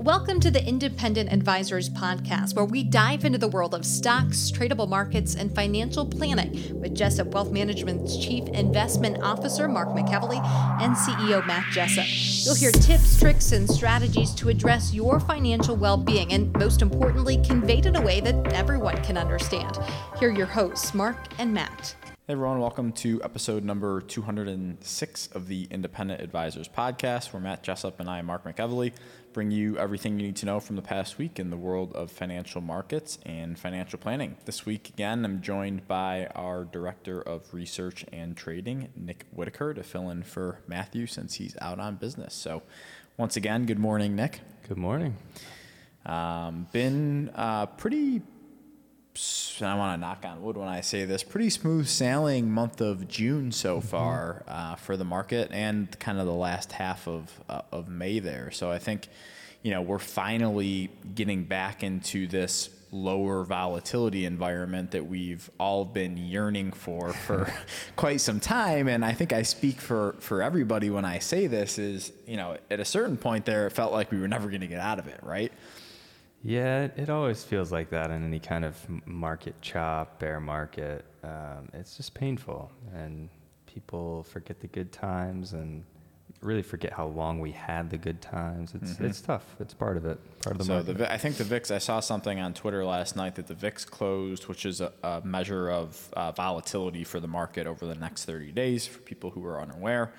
Welcome to the Independent Advisors Podcast, where we dive into the world of stocks, tradable markets, and financial planning with Jessup Wealth Management's Chief Investment Officer, Mark McEvely, and CEO, Matt Jessup. You'll hear tips, tricks, and strategies to address your financial well being, and most importantly, conveyed in a way that everyone can understand. Here are your hosts, Mark and Matt. Hey everyone, welcome to episode number 206 of the Independent Advisors Podcast, where Matt Jessup and I, Mark McEvely, bring you everything you need to know from the past week in the world of financial markets and financial planning. This week, again, I'm joined by our Director of Research and Trading, Nick Whitaker, to fill in for Matthew since he's out on business. So, once again, good morning, Nick. Good morning. Um, been uh, pretty I want to knock on wood when I say this, pretty smooth sailing month of June so mm-hmm. far uh, for the market and kind of the last half of, uh, of May there. So I think, you know, we're finally getting back into this lower volatility environment that we've all been yearning for for quite some time. And I think I speak for, for everybody when I say this is, you know, at a certain point there, it felt like we were never going to get out of it, right? Yeah, it, always feels like that in any kind of market chop, bear market. Um, it's just painful, and people forget the good times and really forget how long we had the good times. It's mm-hmm. it's tough. It's part of it. Part of the so market. The, I think the VIX. I saw something on Twitter last night that the VIX closed, which is a, a measure of uh, volatility for the market over the next 30 days. For people who are unaware.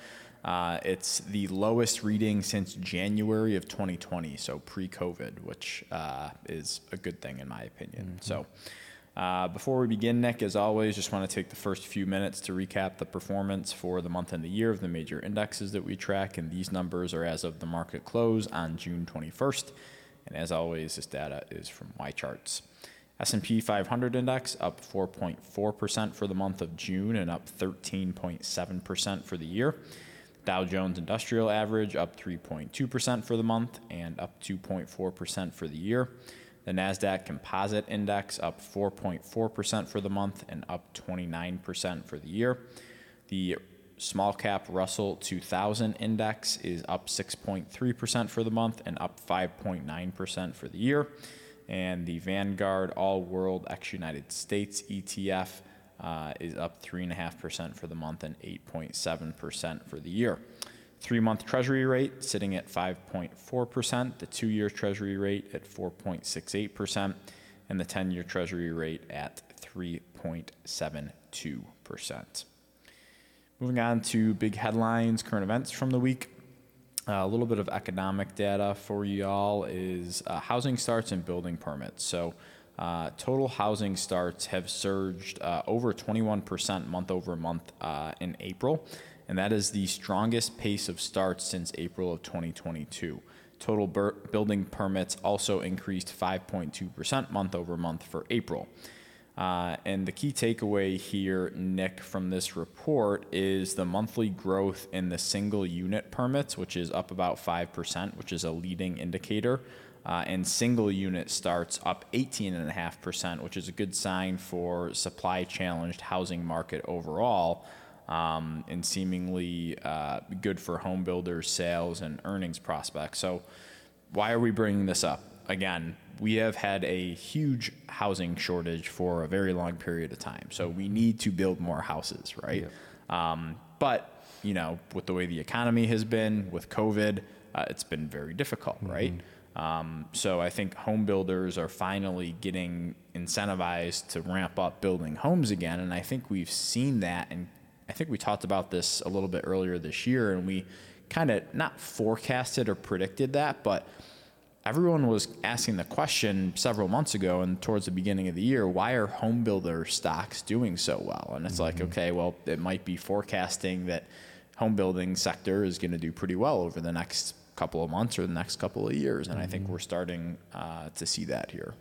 Uh, it's the lowest reading since January of 2020, so pre-COVID, which uh, is a good thing in my opinion. Mm-hmm. So. Uh, before we begin, Nick, as always, just want to take the first few minutes to recap the performance for the month and the year of the major indexes that we track, and these numbers are as of the market close on June 21st. And as always, this data is from YCharts. S&P 500 index up 4.4% for the month of June and up 13.7% for the year. Dow Jones Industrial Average up 3.2% for the month and up 2.4% for the year. The NASDAQ Composite Index up 4.4% for the month and up 29% for the year. The small cap Russell 2000 Index is up 6.3% for the month and up 5.9% for the year. And the Vanguard All World ex United States ETF uh, is up 3.5% for the month and 8.7% for the year. Three month Treasury rate sitting at 5.4%, the two year Treasury rate at 4.68%, and the 10 year Treasury rate at 3.72%. Moving on to big headlines, current events from the week. Uh, a little bit of economic data for you all is uh, housing starts and building permits. So, uh, total housing starts have surged uh, over 21% month over month uh, in April, and that is the strongest pace of starts since April of 2022. Total bur- building permits also increased 5.2% month over month for April. Uh, and the key takeaway here, Nick, from this report is the monthly growth in the single unit permits, which is up about 5%, which is a leading indicator uh, and single unit starts up 18.5%, which is a good sign for supply challenged housing market overall, um, and seemingly uh, good for home builders' sales and earnings prospects. So, why are we bringing this up? Again, we have had a huge housing shortage for a very long period of time. So, we need to build more houses, right? Yeah. Um, but, you know, with the way the economy has been, with COVID, uh, it's been very difficult, mm-hmm. right? Um, so I think home builders are finally getting incentivized to ramp up building homes again, and I think we've seen that. And I think we talked about this a little bit earlier this year, and we kind of not forecasted or predicted that, but everyone was asking the question several months ago and towards the beginning of the year why are home builder stocks doing so well and it's mm-hmm. like okay well it might be forecasting that home building sector is going to do pretty well over the next couple of months or the next couple of years. And. I think mm-hmm. we're starting uh, to see that here.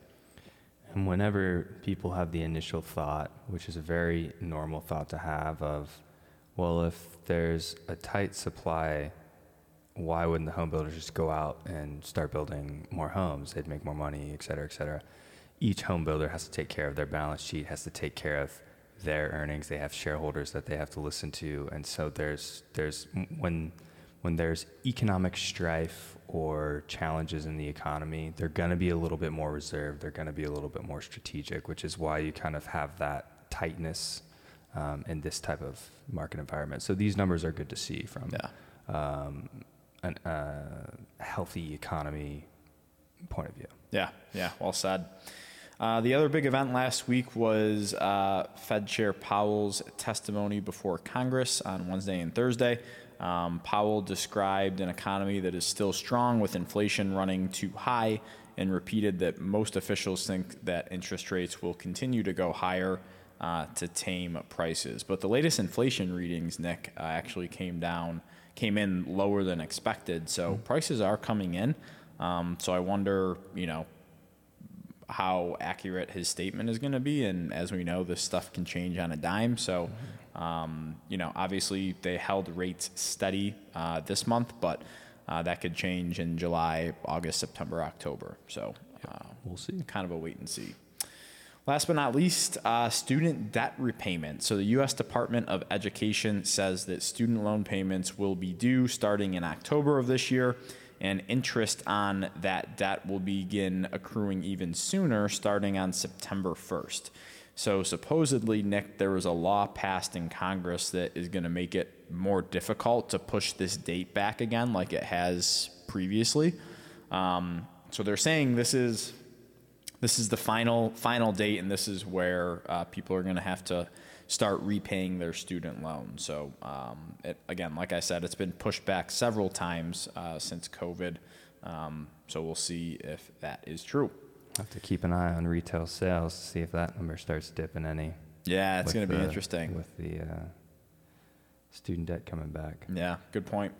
And whenever people have the initial thought, which is a very normal thought to have, of, well, if there's a tight supply, why wouldn't the home builders just go out and start building more homes? They'd make more money, et cetera, et cetera. Each home builder has to take care of their balance sheet, has to take care of their earnings. They have shareholders that they have to listen to, and so there's there's when when there's economic strife or challenges in the economy, they're going to be a little bit more reserved. They're going to be a little bit more strategic, which is why you kind of have that tightness um, in this type of market environment. So these numbers are good to see from Yeah. um, an, uh, healthy economy point of view. Yeah, yeah, well said. Uh, the other big event last week was uh, Fed Chair Powell's testimony before Congress on Wednesday and Thursday. Um, Powell described an economy that is still strong with inflation running too high and repeated that most officials think that interest rates will continue to go higher uh, to tame prices. But the latest inflation readings, Nick, uh, actually came down, came in lower than expected. So prices are coming in. Um, so I wonder, you know, how accurate his statement is going to be. And as we know, this stuff can change on a dime. So, um, you know, obviously they held rates steady uh, this month, but uh, that could change in July, August, September, October. So uh, We'll see. kind of a wait and see. Last but not least, uh, student debt repayment. So the U.S. Department of Education says that student loan payments will be due starting in October of this year, and interest on that debt will begin accruing even sooner, starting on September 1st. So supposedly, Nick, there was a law passed in Congress that is going to make it more difficult to push this date back again, like it has previously. Um, so they're saying this is this is the final final date, and this is where uh, people are going to have to start repaying their student loan. So um, it, again, like I said, it's been pushed back several times uh, since COVID. Um, so we'll see if that is true. Have to keep an eye on retail sales to see if that number starts dipping any. Yeah, it's going to be interesting. with the uh, student debt coming back. Yeah, good point.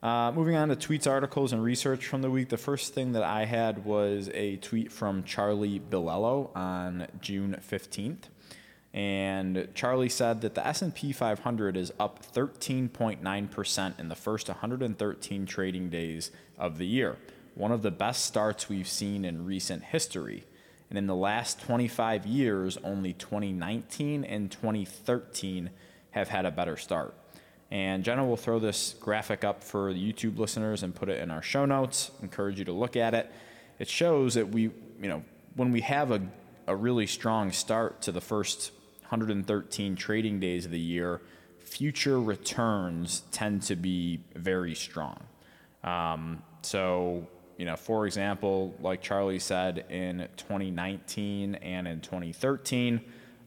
Uh, moving on to tweets, articles, and research from the week. The first thing that I had was a tweet from Charlie Bilello on June 15th. And Charlie said that the S&P 500 is up 13.9% in the first 113 trading days of the year, one of the best starts we've seen in recent history. And in the last 25 years, only 2019 and 2013 have had a better start. And Jenna will throw this graphic up for the YouTube listeners and put it in our show notes. Encourage you to look at it. It shows that we, you know, when we have a, a really strong start to the first 113 trading days of the year, future returns tend to be very strong. Um, so, you know, for example, like Charlie said, in 2019 and in 2013,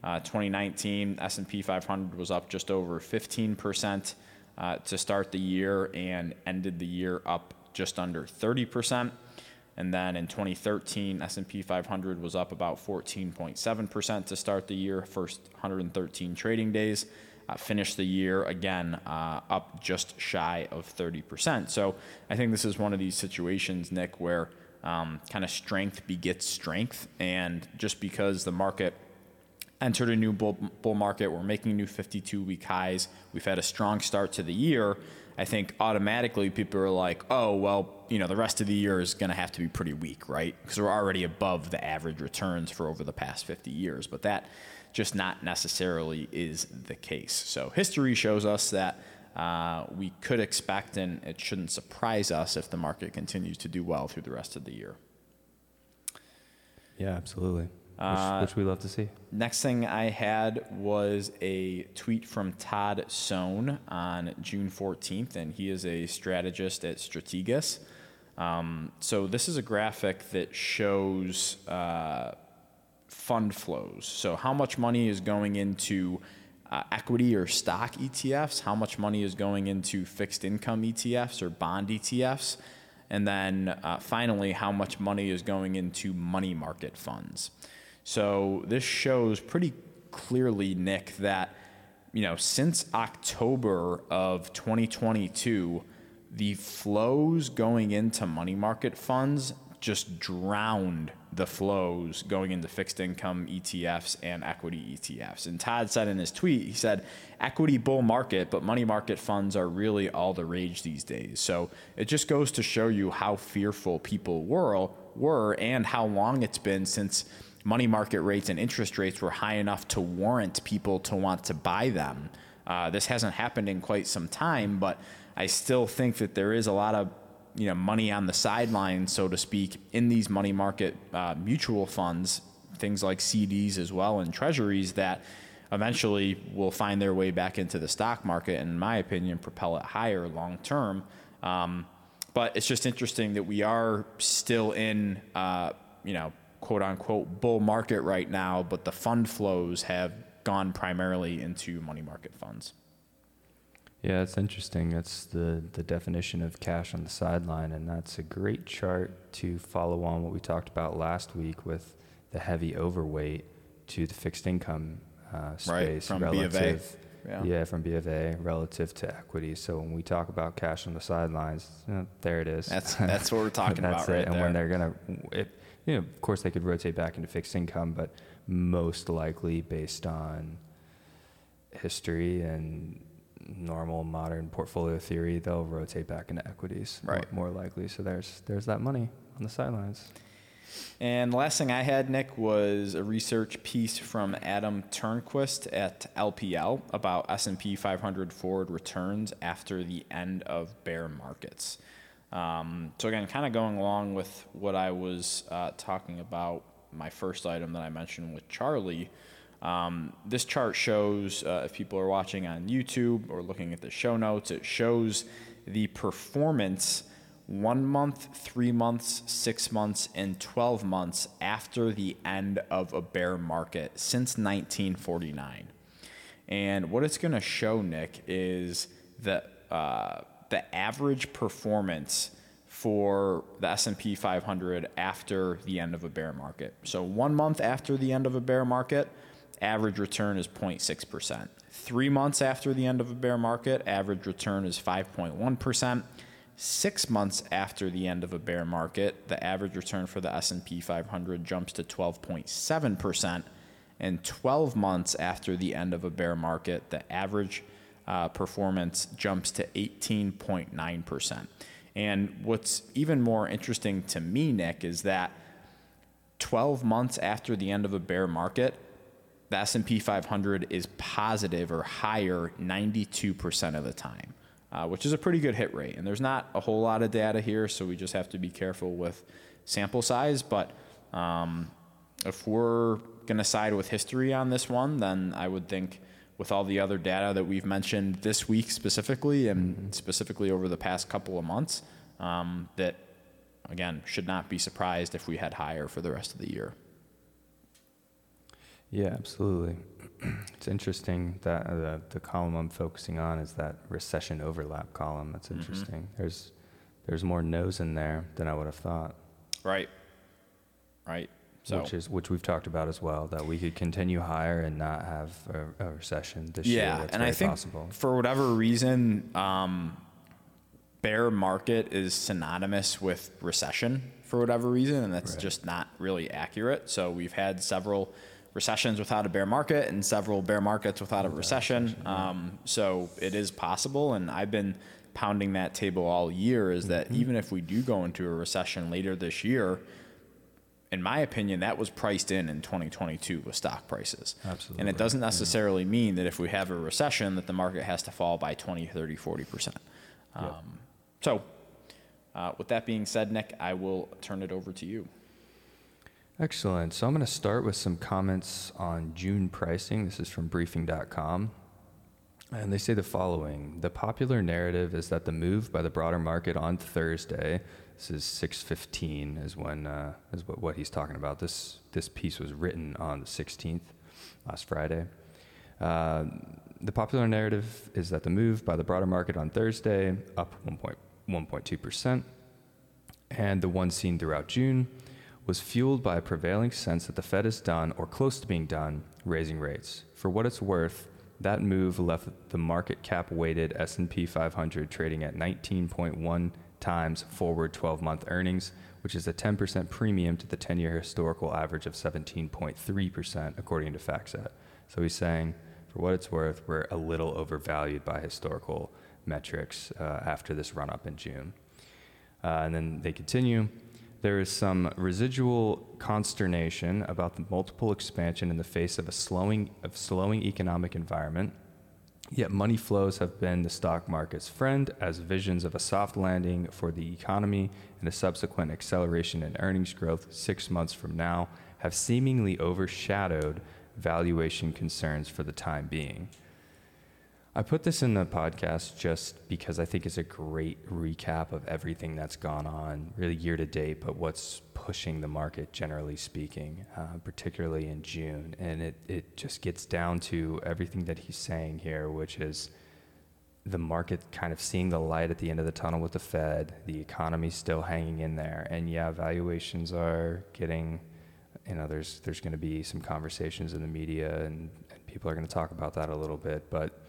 uh, 2019 S&P 500 was up just over 15% uh, to start the year and ended the year up just under 30%. And then in 2013, S&P 500 was up about 14.7% to start the year, first 113 trading days. Uh, finished the year again uh, up just shy of 30%. So I think this is one of these situations, Nick, where um, kind of strength begets strength, and just because the market entered a new bull, bull market. We're making new 52 week highs. We've had a strong start to the year. I think automatically people are like, oh, well, you know, the rest of the year is going to have to be pretty weak, right? Because we're already above the average returns for over the past 50 years. But that just not necessarily is the case. So history shows us that uh, we could expect, and it shouldn't surprise us if the market continues to do well through the rest of the year. Yeah, absolutely. Uh, which, which we love to see. Next thing I had was a tweet from Todd Sohn on June 14th, and he is a strategist at Strategas. Um, so this is a graphic that shows uh, fund flows. So how much money is going into uh, equity or stock ETFs, how much money is going into fixed income ETFs or bond ETFs, and then uh, finally, how much money is going into money market funds. So this shows pretty clearly, Nick, that you know since October of 2022, the flows going into money market funds just drowned the flows going into fixed income ETFs and equity ETFs. And Todd said in his tweet, he said, equity bull market, but money market funds are really all the rage these days. So it just goes to show you how fearful people were, were and how long it's been since money market rates and interest rates were high enough to warrant people to want to buy them. Uh, this hasn't happened in quite some time, but I still think that there is a lot of you know money on the sideline, so to speak, in these money market uh, mutual funds, things like CDs as well and treasuries that eventually will find their way back into the stock market, and in my opinion, propel it higher long term. Um, but it's just interesting that we are still in, uh, you know, quote unquote bull market right now, but the fund flows have gone primarily into money market funds. Yeah, it's interesting. That's the, the definition of cash on the sideline, and that's a great chart to follow on what we talked about last week with the heavy overweight to the fixed income uh, space right, from relative. Yeah. yeah. from B of A relative to equity. So when we talk about cash on the sidelines, you know, there it is. That's that's what we're talking that's about it. right and there. when they're gonna, you know, of course they could rotate back into fixed income, but most likely based on history and normal modern portfolio theory, they'll rotate back into equities. more- More, likely. So there's there's that money on the sidelines. And the last thing I had, Nick, was a research piece from Adam Turnquist at LPL about S&P 500 forward returns after the end of bear markets. Um, so again, kind of going along with what I was uh, talking about, my first item that I mentioned with Charlie. Um, this chart shows, uh, if people are watching on YouTube or looking at the show notes, it shows the performance one month, three months, six months, and 12 months after the end of a bear market since 1949. And what it's going to show, Nick, is that uh, the average performance for the S&P 500 after the end of a bear market. So one month after the end of a bear market, average return is 0.6%. Three months after the end of a bear market, average return is 5.1%. Six months after the end of a bear market, the average return for the S&P 500 jumps to 12.7%, and 12 months after the end of a bear market, the average uh, performance jumps to 18.9%. And what's even more interesting to me, Nick, is that 12 months after the end of a bear market, the S&P 500 is positive or higher 92% of the time, uh, which is a pretty good hit rate. And there's not a whole lot of data here, so we just have to be careful with sample size. But um, if we're going to side with history on this one, then I would think with all the other data that we've mentioned this week specifically, and specifically over the past couple of months, um, that again should not be surprised if we had higher for the rest of the year. Yeah, absolutely. It's interesting that uh, the, the column I'm focusing on is that recession overlap column. That's interesting. There's there's more no's in there than I would have thought. Right. Right. So which is which we've talked about as well that we could continue higher and not have a, a recession this year. yeah, and very I think possible. for whatever reason, um, bear market is synonymous with recession for whatever reason, and that's Right. just not really accurate. So we've had several recessions without a bear market and several bear markets without a recession. Um, so it is possible, and I've been pounding that table all year. Is that Mm-hmm. even if we do go into a recession later this year? in my opinion, that was priced in in 2022 with stock prices. Absolutely. And it doesn't necessarily mean that if we have a recession that the market has to fall by 20, 30, 40%. Um, So uh, with that being said, Nick, I will turn it over to you. Excellent. So I'm going to start with some comments on June pricing. This is from briefing.com. And they say the following The popular narrative is that the move by the broader market on Thursday, this is 615 is when uh, is what, what he's talking about. This this piece was written on the 16th, last Friday. Uh, the popular narrative is that the move by the broader market on Thursday, up 1.1.2%, and the one seen throughout June, was fueled by a prevailing sense that the Fed is done or close to being done raising rates. For what it's worth, that move left the market cap weighted S&P 500 trading at 19.1 times forward 12-month earnings, which is a 10% premium to the 10-year historical average of 17.3% according to FactSet. So he's saying, for what it's worth, we're a little overvalued by historical metrics uh, after this run up in June. Uh, and then they continue. There is some residual consternation about the multiple expansion in the face of a slowing, of slowing economic environment, Yet money flows have been the stock market's friend as visions of a soft landing for the economy and a subsequent acceleration in earnings growth six months from now have seemingly overshadowed valuation concerns for the time being. I put this in the podcast just because I think it's a great recap of everything that's gone on, really year to date, but what's pushing the market generally speaking, uh, particularly in June. And it, it just gets down to everything that he's saying here, which is the market kind of seeing the light at the end of the tunnel with the Fed, the economy still hanging in there. And yeah, valuations are getting, you know, there's, there's going to be some conversations in the media and, and people are going to talk about that a little bit. But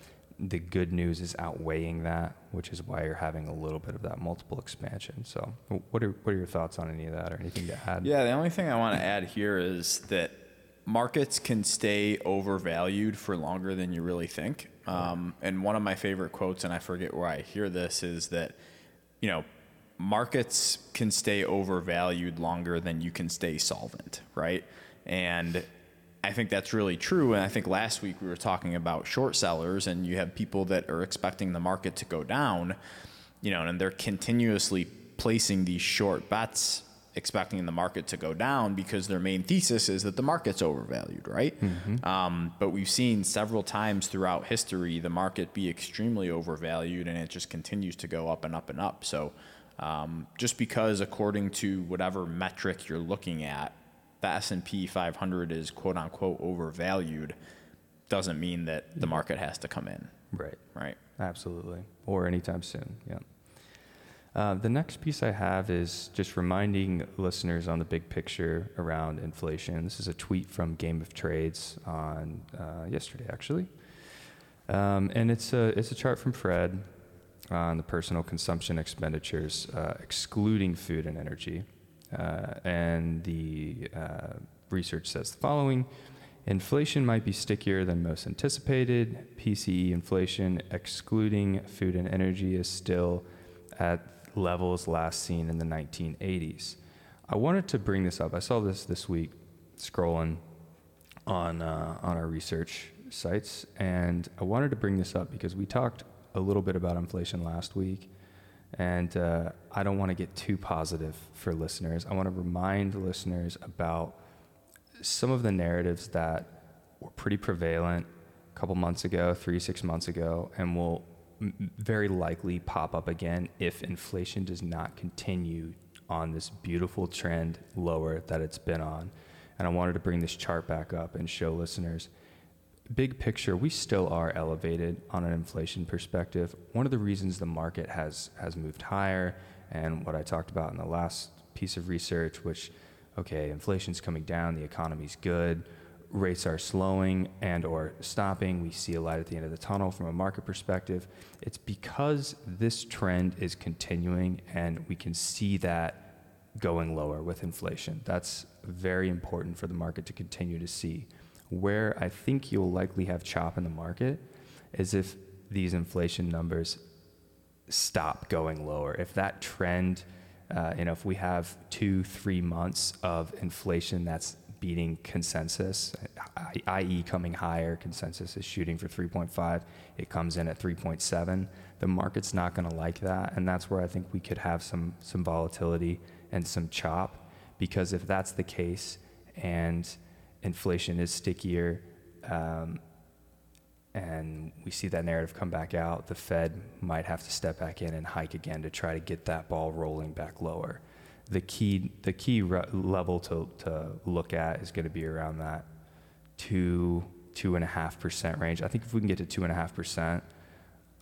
the good news is outweighing that, which is why you're having a little bit of that multiple expansion. So, what are what are your thoughts on any of that, or anything to add? Yeah, the only thing I want to add here is that markets can stay overvalued for longer than you really think. Um, and one of my favorite quotes, and I forget where I hear this, is that you know markets can stay overvalued longer than you can stay solvent, right? And I think that's really true. And I think last week we were talking about short sellers, and you have people that are expecting the market to go down, you know, and they're continuously placing these short bets, expecting the market to go down because their main thesis is that the market's overvalued, right? Mm-hmm. Um, but we've seen several times throughout history the market be extremely overvalued, and it just continues to go up and up and up. So, um, just because according to whatever metric you're looking at, the S&P 500 is quote unquote overvalued doesn't mean that the market has to come in. Right. Right. Absolutely. Or anytime soon. Yeah. Uh, the next piece I have is just reminding listeners on the big picture around inflation. This is a tweet from Game of Trades on uh, yesterday, actually, um, and it's a it's a chart from Fred on the personal consumption expenditures, uh, excluding food and energy. Uh, and the uh, research says the following Inflation might be stickier than most anticipated. PCE inflation, excluding food and energy, is still at levels last seen in the 1980s. I wanted to bring this up. I saw this this week scrolling on, uh, on our research sites, and I wanted to bring this up because we talked a little bit about inflation last week and uh, I don't want to get too positive for listeners. I want to remind listeners about some of the narratives that were pretty prevalent a couple months ago, three, six months ago, and will very likely pop up again if inflation does not continue on this beautiful trend lower that it's been on. And I wanted to bring this chart back up and show listeners big picture, we still are elevated on an inflation perspective. One of the reasons the market has has moved higher, and what I talked about in the last piece of research, which, okay, inflation's coming down, the economy's good, rates are slowing and or stopping. We see a light at the end of the tunnel from a market perspective. It's because this trend is continuing, and we can see that going lower with inflation. That's very important for the market to continue to see. Where I think you'll likely have chop in the market is if these inflation numbers stop going lower. If that trend, uh, you know, if we have two, three months of inflation that's beating consensus, i.e., coming higher, consensus is shooting for 3.5, it comes in at 3.7. The market's not going to like that, and that's where I think we could have some some volatility and some chop, because if that's the case, and inflation is stickier, um, and we see that narrative come back out, the Fed might have to step back in and hike again to try to get that ball rolling back lower. The key, the key re- level to, to look at is going to be around that two, two and a half percent range. I think if we can get to two and a half percent,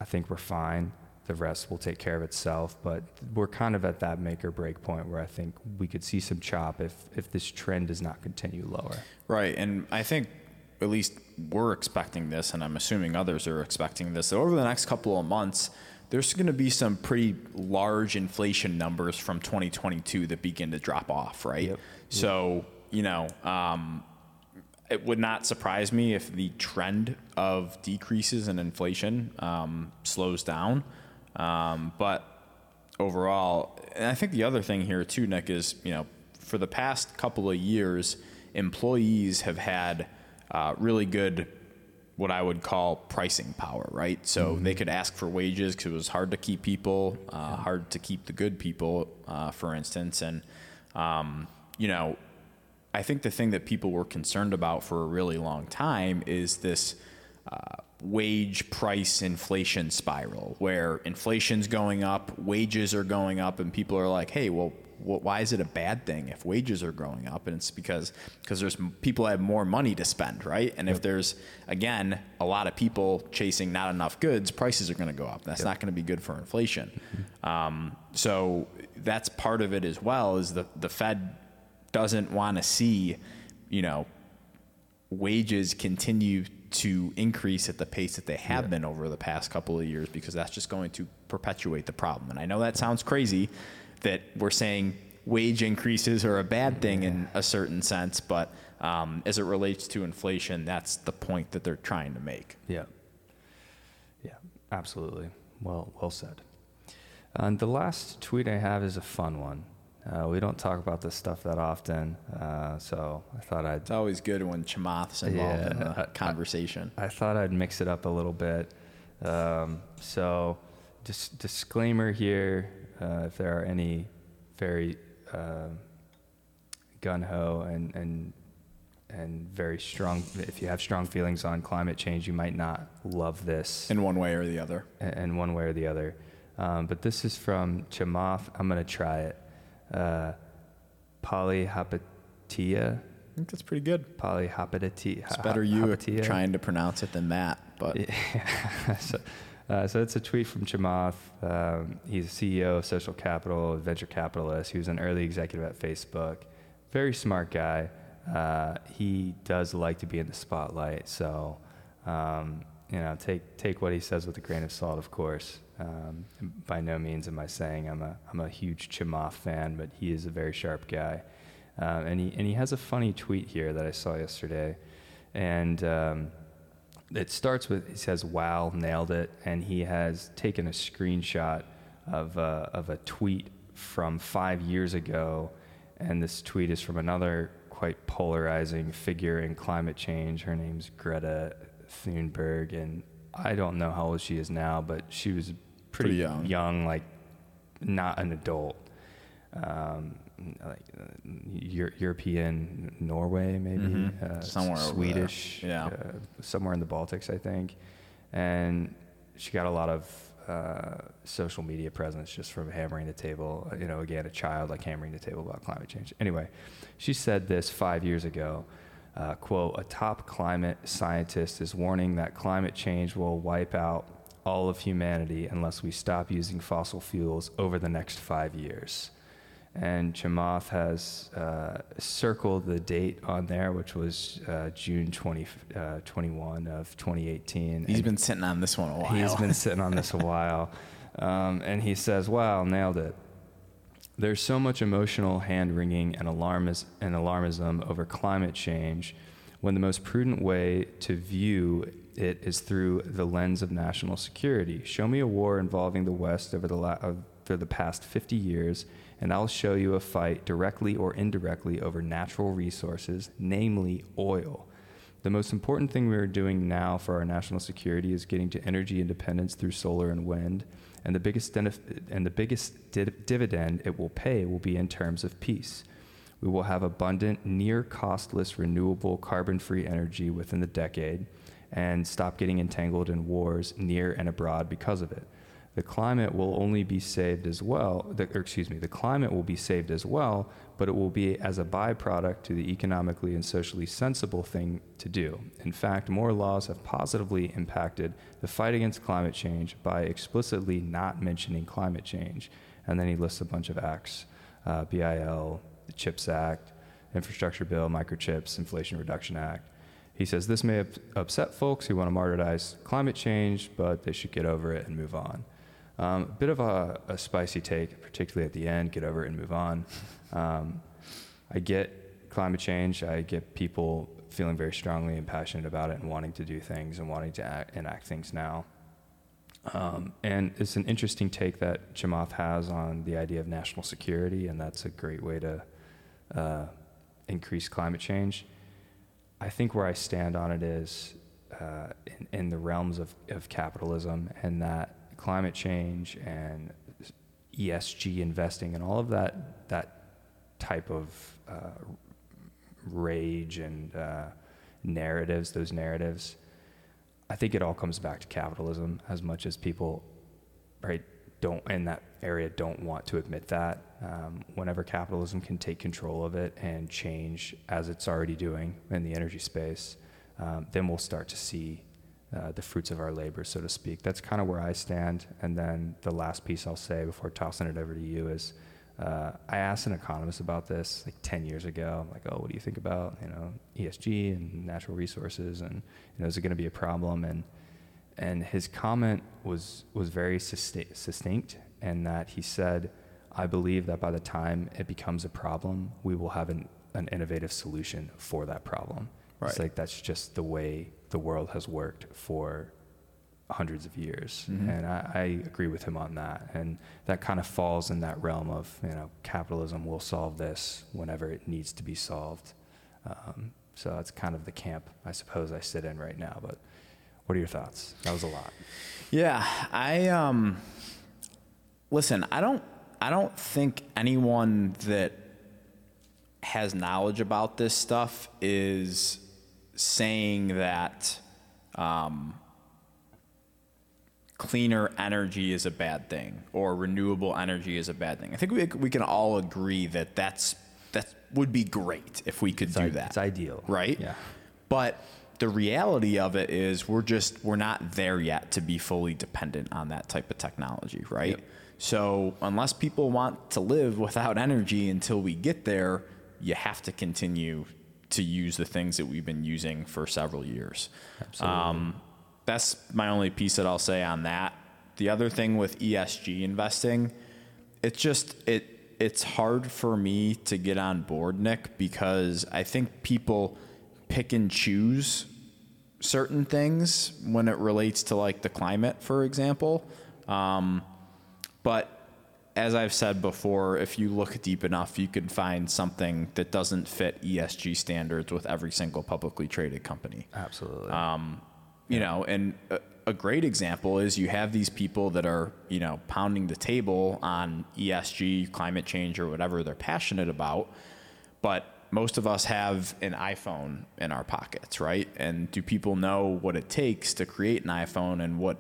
I think we're fine the rest will take care of itself. But we're kind of at that make or break point where I think we could see some chop if if this trend does not continue lower. Right, and I think at least we're expecting this, and I'm assuming others are expecting this. So over the next couple of months, there's going to be some pretty large inflation numbers from 2022 that begin to drop off, right? Yep. So you know. Um, it would not surprise me if the trend of decreases in inflation um, slows down. Um, but overall, and I think the other thing here too, Nick, is you know for the past couple of years, employees have had uh, really good what I would call pricing power, right? So they could ask for wages because it was hard to keep people, uh, hard to keep the good people, uh, for instance. And, um, you know, I think the thing that people were concerned about for a really long time is this uh, wage price inflation spiral where inflation's going up, wages are going up, and people are like, hey, well, wh- why is it a bad thing if wages are going up? And it's because because there's people have more money to spend, right? And if there's again a lot of people chasing not enough goods, prices are going to go up. That's not going to be good for inflation. Um, so that's part of it as well. Is the the Fed doesn't want to see, you know, wages continue to increase at the pace that they have been over the past couple of years because that's just going to perpetuate the problem. And I know that sounds crazy that we're saying wage increases are a bad thing in a certain sense, but um, as it relates to inflation, that's the point that they're trying to make. Yeah. Yeah, absolutely. Well, well said. And the last tweet I have is a fun one. Uh, we don't talk about this stuff that often, uh, so I thought I'd It's always good when Chamath's involved in Yeah, the I- I- conversation. I thought I'd mix it up a little bit. Um, so, dis- disclaimer here: uh, if there are any very uh, gun ho and and and very strong, if you have strong feelings on climate change, you might not love this in one way or the other. in in one way or the other. Um, but this is from Chamath. I'm gonna try it. Uh, polyhapatia. I think that's pretty good. Polyhapatia. It's better you trying to pronounce it than Matt, but Yeah. so, uh, so it's a tweet from Chamath. Um, he's CEO of Social Capital, a venture capitalist. He was an early executive at Facebook. Very smart guy. Uh, he does like to be in the spotlight. So, um, you know, take take what he says with a grain of salt, of course. Um, by no means am I saying I'm a I'm a huge Chamath fan, but he is a very sharp guy. Uh, and he and he has a funny tweet here that I saw yesterday, and. Um, it starts with he says wow nailed it and he has taken a screenshot of a, of a tweet from five years ago and this tweet is from another quite polarizing figure in climate change her name's greta thunberg and i don't know how old she is now but she was pretty, Pretty young. young like not an adult um, like uh, Euro- European Norway, maybe Mhm. uh, Somewhere over there. Swedish, Yeah. uh, somewhere in the Baltics, I think. And she got a lot of uh, social media presence just from hammering the table. uh, You know, again, a child like hammering the table about climate change. Anyway, she said this five years ago. Uh, quote, a top climate scientist is warning that climate change will wipe out all of humanity unless we stop using fossil fuels over the next five years. And Chamath has uh, circled the date on there, which was uh, June 20, uh, 21 of 2018. he's And been sitting on this one a while. He's been sitting on this a while. Um, and he says, wow, nailed it. There's so much emotional hand wringing and, alarmis- and alarmism over climate change when the most prudent way to view it is through the lens of national security. Show me a war involving the West over the, la- over the past 50 years, and I'll show you a fight directly or indirectly over natural resources, namely oil. The most important thing we are doing now for our national security is getting to energy independence through solar and wind, and the biggest benef- and the biggest di- dividend it will pay will be in terms of peace. We will have abundant, near costless, renewable, carbon free energy within the decade and stop getting entangled in wars near and abroad because of it. The climate will only be saved as well, the, or excuse me, the climate will be saved as well, but it will be as a byproduct to the economically and socially sensible thing to do. In fact, more laws have positively impacted the fight against climate change by explicitly not mentioning climate change. And then he lists a bunch of acts uh, BIL, the CHIPS Act, Infrastructure Bill, Microchips, Inflation Reduction Act. He says this may upset folks who want to martyrize climate change, but they should get over it and move on. Um, a bit of a, a spicy take, particularly at the end get over it and move on. Um, I get climate change, I get people feeling very strongly and passionate about it and wanting to do things and wanting to act, enact things now. Um, and it's an interesting take that Chamath has on the idea of national security, and that's a great way to uh, increase climate change. I think where I stand on it is uh, in, in the realms of, of capitalism and that climate change and ESG investing and all of that that type of uh, rage and uh, narratives, those narratives, I think it all comes back to capitalism as much as people, right, don't in that area don't want to admit that. Um, whenever capitalism can take control of it and change as it's already doing in the energy space, um, then we'll start to see uh, the fruits of our labor, so to speak. That's kind of where I stand. And then the last piece I'll say before tossing it over to you is uh, I asked an economist about this like 10 years ago. I'm like, oh, what do you think about you know ESG and natural resources, and you know, is it going to be a problem? And and his comment was was very succinct, and that he said, I believe that by the time it becomes a problem, we will have an, an innovative solution for that problem. Right. It's like that's just the way the world has worked for hundreds of years. Mm-hmm. And I, I, agree with him on that. And that kind of falls in that realm of, you know, capitalism will solve this whenever it needs to be solved. Um, so that's kind of the camp I suppose I sit in right now. But what are your thoughts? That was a lot. Yeah, I um, listen. I don't. I don't think anyone that has knowledge about this stuff is saying that um, cleaner energy is a bad thing or renewable energy is a bad thing. I think we, we can all agree that that's that would be great if we could it's do I- that. It's ideal. right? Yeah. But the reality of it is we're just we're not there yet to be fully dependent on that type of technology, right? Yep. So unless people want to live without energy until we get there, you have to continue to use the things that we've been using for several years. Absolutely. Um, that's my only piece that I'll say on that. The other thing with ESG investing, it's just it it's hard for me to get on board, Nick, because I think people pick and choose certain things when it relates to like the climate, for example. Um, but as I've said before, if you look deep enough, you can find something that doesn't fit ESG standards with every single publicly traded company. Absolutely. Um, you know, and a, a great example is you have these people that are, you know, pounding the table on ESG, climate change, or whatever they're passionate about. But most of us have an iPhone in our pockets, right? And do people know what it takes to create an iPhone and what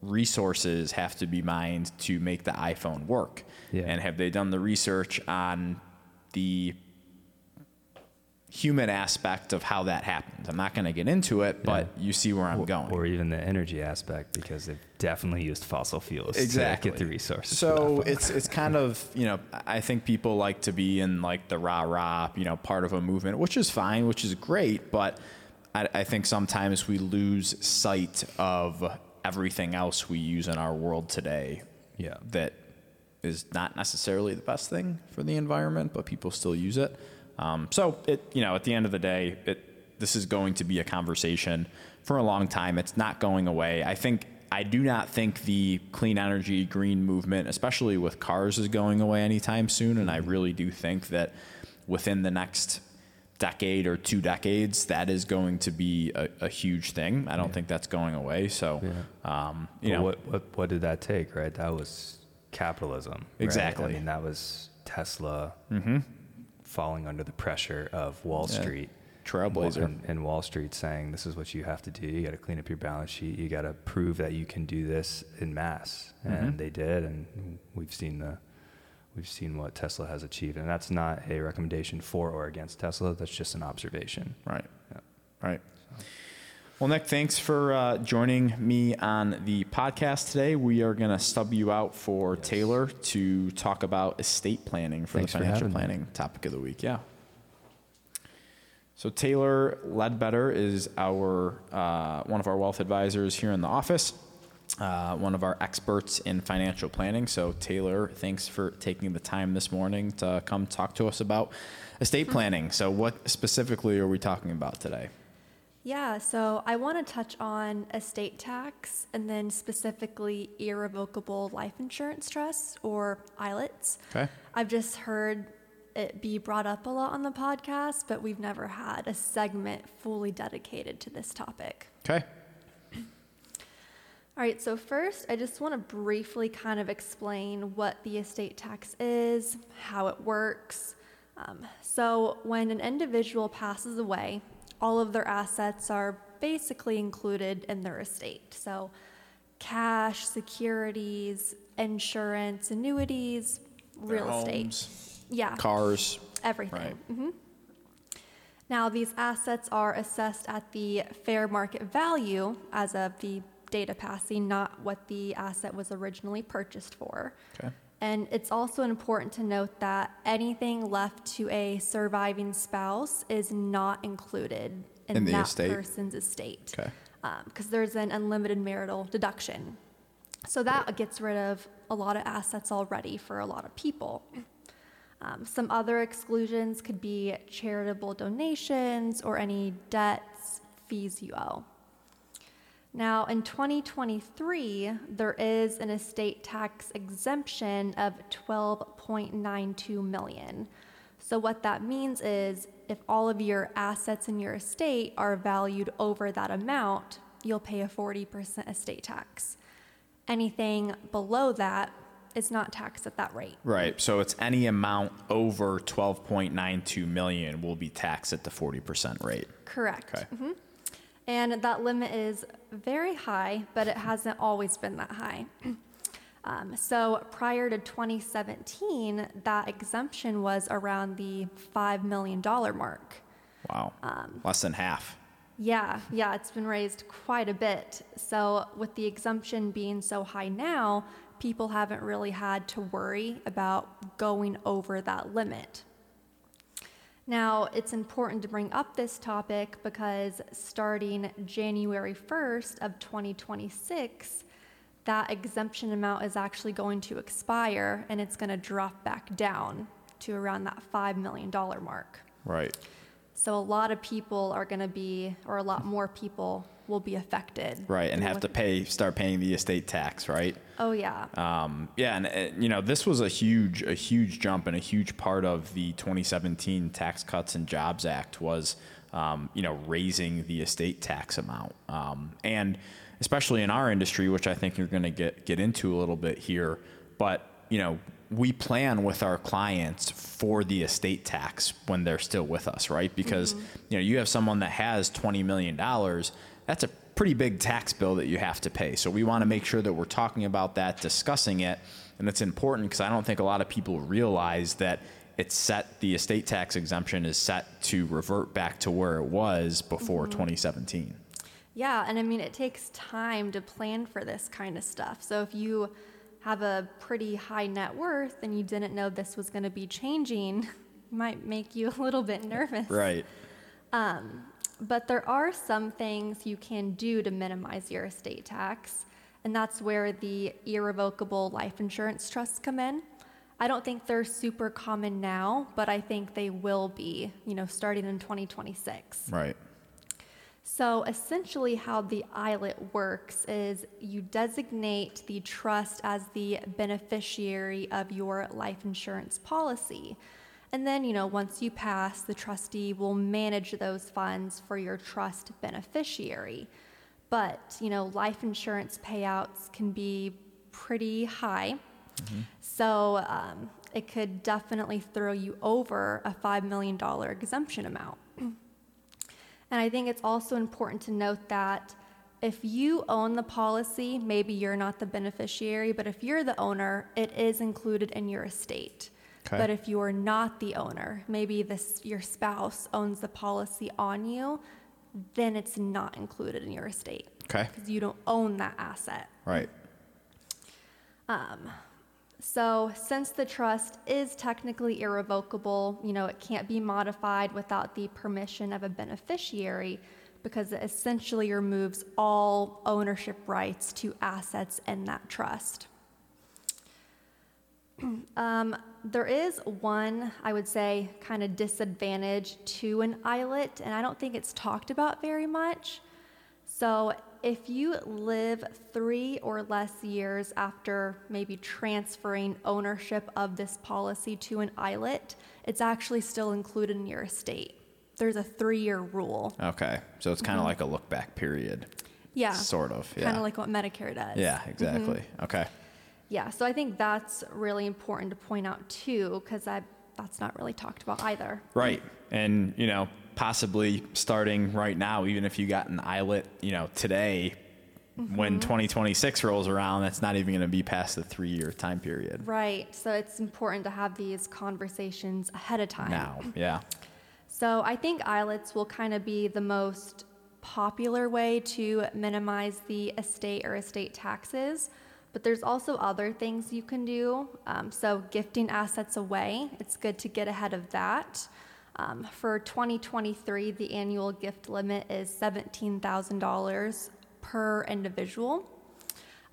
resources have to be mined to make the iPhone work? Yeah. And have they done the research on the human aspect of how that happens. I'm not going to get into it, but you see where I'm or, going. or even the energy aspect because they've definitely used fossil fuels exactly. to get the resources. So it's it's kind of you know I think people like to be in like the rah rah you know part of a movement, which is fine, which is great, but I, I think sometimes we lose sight of everything else we use in our world today. Yeah. that is not necessarily the best thing for the environment, but people still use it. Um, so it, you know, at the end of the day, it this is going to be a conversation for a long time. It's not going away. I think I do not think the clean energy green movement, especially with cars, is going away anytime soon. And I really do think that within the next decade or two decades, that is going to be a, a huge thing. I don't think that's going away. So, um, you But know, what, what what did that take? Right, that was capitalism. right? Exactly. I mean, that was Tesla falling under the pressure of Wall Yeah. Street. Trailblazer. And, and Wall Street saying, "This is what you have to do. You got to clean up your balance sheet. You got to prove that you can do this in mass." Mm-hmm. And they did, and we've seen the we've seen what Tesla has achieved. And that's not a recommendation for or against Tesla. That's just an observation. Right. Yeah. Right. Well, Nick, thanks for uh, joining me on the podcast today. We are going to stub you out for Taylor to talk about estate planning for Thanks the for financial me. planning topic of the week. Yeah. So Taylor Ledbetter is our uh, one of our wealth advisors here in the office, uh, one of our experts in financial planning. So Taylor, thanks for taking the time this morning to come talk to us about estate planning. So what specifically are we talking about today? Yeah, so I want to touch on estate tax and then specifically irrevocable life insurance trusts or ILITs. Okay. I've just heard it be brought up a lot on the podcast, but we've never had a segment fully dedicated to this topic. Okay. All right, so first, I just want to briefly kind of explain what the estate tax is, how it works. Um, so, when an individual passes away, all of their assets are basically included in their estate. So, cash, securities, insurance, annuities, Their real estate. homes, Yeah, Cars. everything. Right. hmm Now, these assets are assessed at the fair market value as of the data passing, not what the asset was originally purchased for. Okay. And it's also important to note that anything left to a surviving spouse is not included in, In the that estate? person's estate. Okay. Because there's an unlimited marital deduction. So that gets rid of a lot of assets already for a lot of people. Um, some other exclusions could be charitable donations or any debts, fees you owe. Now, in 2023, there is an estate tax exemption of 12.92 million. So what that means is if all of your assets in your estate are valued over that amount, you'll pay a 40% estate tax. Anything below that is not taxed at that rate. Right. So it's any amount over 12.92 million will be taxed at the 40% rate. Correct. Okay. Mhm. And that limit is very high, but it hasn't always been that high. Um, so prior to 2017, that exemption was around the $5 million mark. Wow. Um, Less than half. Yeah, yeah, it's been raised quite a bit. So, with the exemption being so high now, people haven't really had to worry about going over that limit. Now, it's important to bring up this topic because starting January 1st of 2026, that exemption amount is actually going to expire and it's going to drop back down to around that $5 million mark. Right. So a lot of people are going to be, or a lot more people will be affected. Right. And have to pay, start paying the estate tax, right? Oh yeah, Um, yeah, and uh, you know this was a huge, a huge jump and a huge part of the 2017 Tax Cuts and Jobs Act was, um, you know, raising the estate tax amount, um, and especially in our industry, which I think you're going to get get into a little bit here, but you know. We plan with our clients for the estate tax when they're still with us, right? Because you know you have someone that has twenty million dollars. That's a pretty big tax bill that you have to pay. So we want to make sure that we're talking about that, discussing it, and it's important because I don't think a lot of people realize that it's set. The estate tax exemption is set to revert back to where it was before mm-hmm. 2017. yeah, and I mean it takes time to plan for this kind of stuff. So if you have a pretty high net worth and you didn't know this was going to be changing, might make you a little bit nervous. Right. Um, But there are some things you can do to minimize your estate tax, and that's where the irrevocable life insurance trusts come in. I don't think they're super common now, but I think they will be, you know, starting in 2026. Right. So essentially, how the ILIT works is you designate the trust as the beneficiary of your life insurance policy. And then, you know, once you pass, the trustee will manage those funds for your trust beneficiary. But, you know, life insurance payouts can be pretty high. So um, it could definitely throw you over a $5 million exemption amount. And I think it's also important to note that if you own the policy, maybe you're not the beneficiary, but if you're the owner, it is included in your estate. Okay. But if you are not the owner, maybe this your spouse owns the policy on you, then it's not included in your estate Okay. because you don't own that asset. Right. Um, So, since the trust is technically irrevocable, you know, it can't be modified without the permission of a beneficiary because it essentially removes all ownership rights to assets in that trust. Um, there is one, I would say, kind of disadvantage to an ILIT, and I don't think it's talked about very much. So, if you live three or less years after maybe transferring ownership of this policy to an ILIT, it's actually still included in your estate. there's a three year rule. Okay. So it's kind of like a look back period. Yeah. Sort of. Yeah. Kind of like what Medicare does. yeah, exactly. Okay. Yeah. So I think that's really important to point out too, because that that's not really talked about either. Right. And, you know, possibly starting right now, even if you got an ILIT, you know, today, when mm-hmm. 2026 rolls around, that's not even going to be past the three year time period. Right. So it's important to have these conversations ahead of time. Now. Yeah. So I think ILITs will kind of be the most popular way to minimize the estate or estate taxes. But there's also other things you can do. Um, so gifting assets away, it's good to get ahead of that. Um, for 2023, the annual gift limit is $17,000 per individual.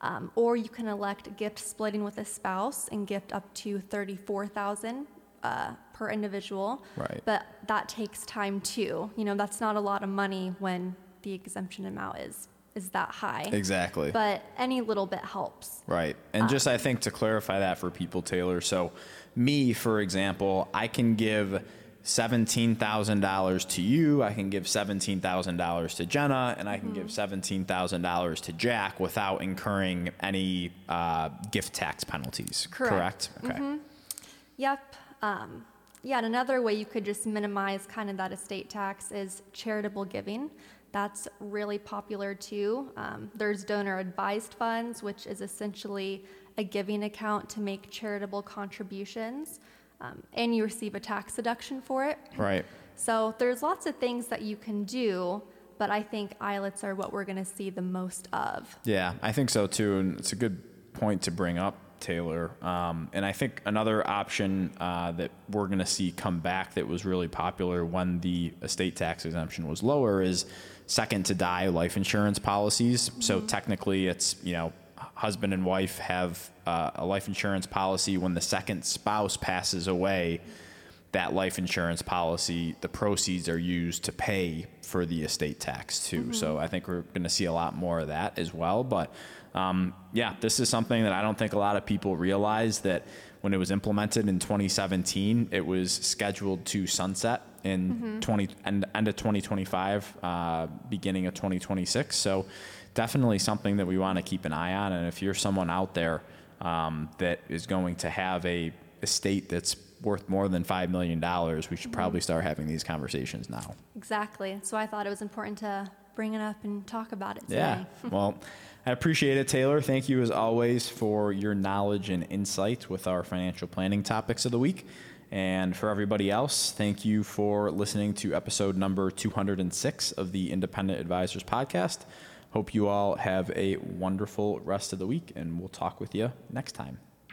Um, or you can elect gift splitting with a spouse and gift up to 34000 uh, per individual. Right. But that takes time too. You know, that's not a lot of money when the exemption amount is is that high. Exactly. But any little bit helps. Right. And just I think to clarify that for people, Taylor. So, me, for example, I can give $17,000 to you, I can give $17,000 to Jenna, and I can give $17,000 to Jack without incurring any uh, gift tax penalties. Correct. Okay. Yep. Um, yeah, and another way you could just minimize kind of that estate tax is charitable giving. That's really popular too. Um, there's donor advised funds, which is essentially a giving account to make charitable contributions, um, and you receive a tax deduction for it. Right. So there's lots of things that you can do, but I think ILITs are what we're going to see the most of. Yeah, I think so too, and it's a good point to bring up, Taylor. Um, and I think another option uh, that we're going to see come back that was really popular when the estate tax exemption was lower is second to die life insurance policies. So technically, it's you know husband and wife have uh, a life insurance policy when the second spouse passes away that life insurance policy, the proceeds are used to pay for the estate tax too. So I think we're going to see a lot more of that as well. But um, yeah, this is something that I don't think a lot of people realize that when it was implemented in 2017, it was scheduled to sunset in 20 end, end of 2025, uh, beginning of 2026. So definitely something that we want to keep an eye on. And if you're someone out there um, that is going to have a estate that's worth more than $5 million, we should probably start having these conversations now. Exactly. So I thought it was important to bring it up and talk about it today. Yeah. well, I appreciate it, Taylor. Thank you as always for your knowledge and insight with our financial planning topics of the week. And for everybody else, thank you for listening to episode number 206 of the Independent Advisors Podcast. Hope you all have a wonderful rest of the week, and we'll talk with you next time.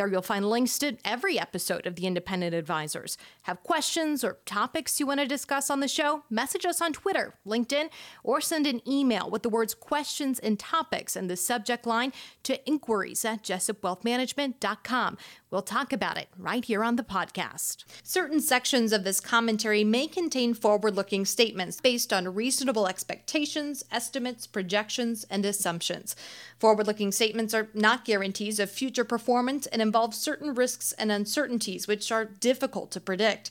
There you'll find links to every episode of the Independent Advisors. Have questions or topics you want to discuss on the show? Message us on Twitter, LinkedIn, or send an email with the words questions and topics in the subject line to inquiries at jessupwealthmanagement.com. We'll talk about it right here on the podcast. Certain sections of this commentary may contain forward looking statements based on reasonable expectations, estimates, projections, and assumptions. Forward looking statements are not guarantees of future performance and involve certain risks and uncertainties which are difficult to predict.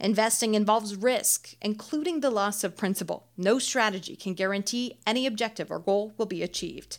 Investing involves risk, including the loss of principal. No strategy can guarantee any objective or goal will be achieved.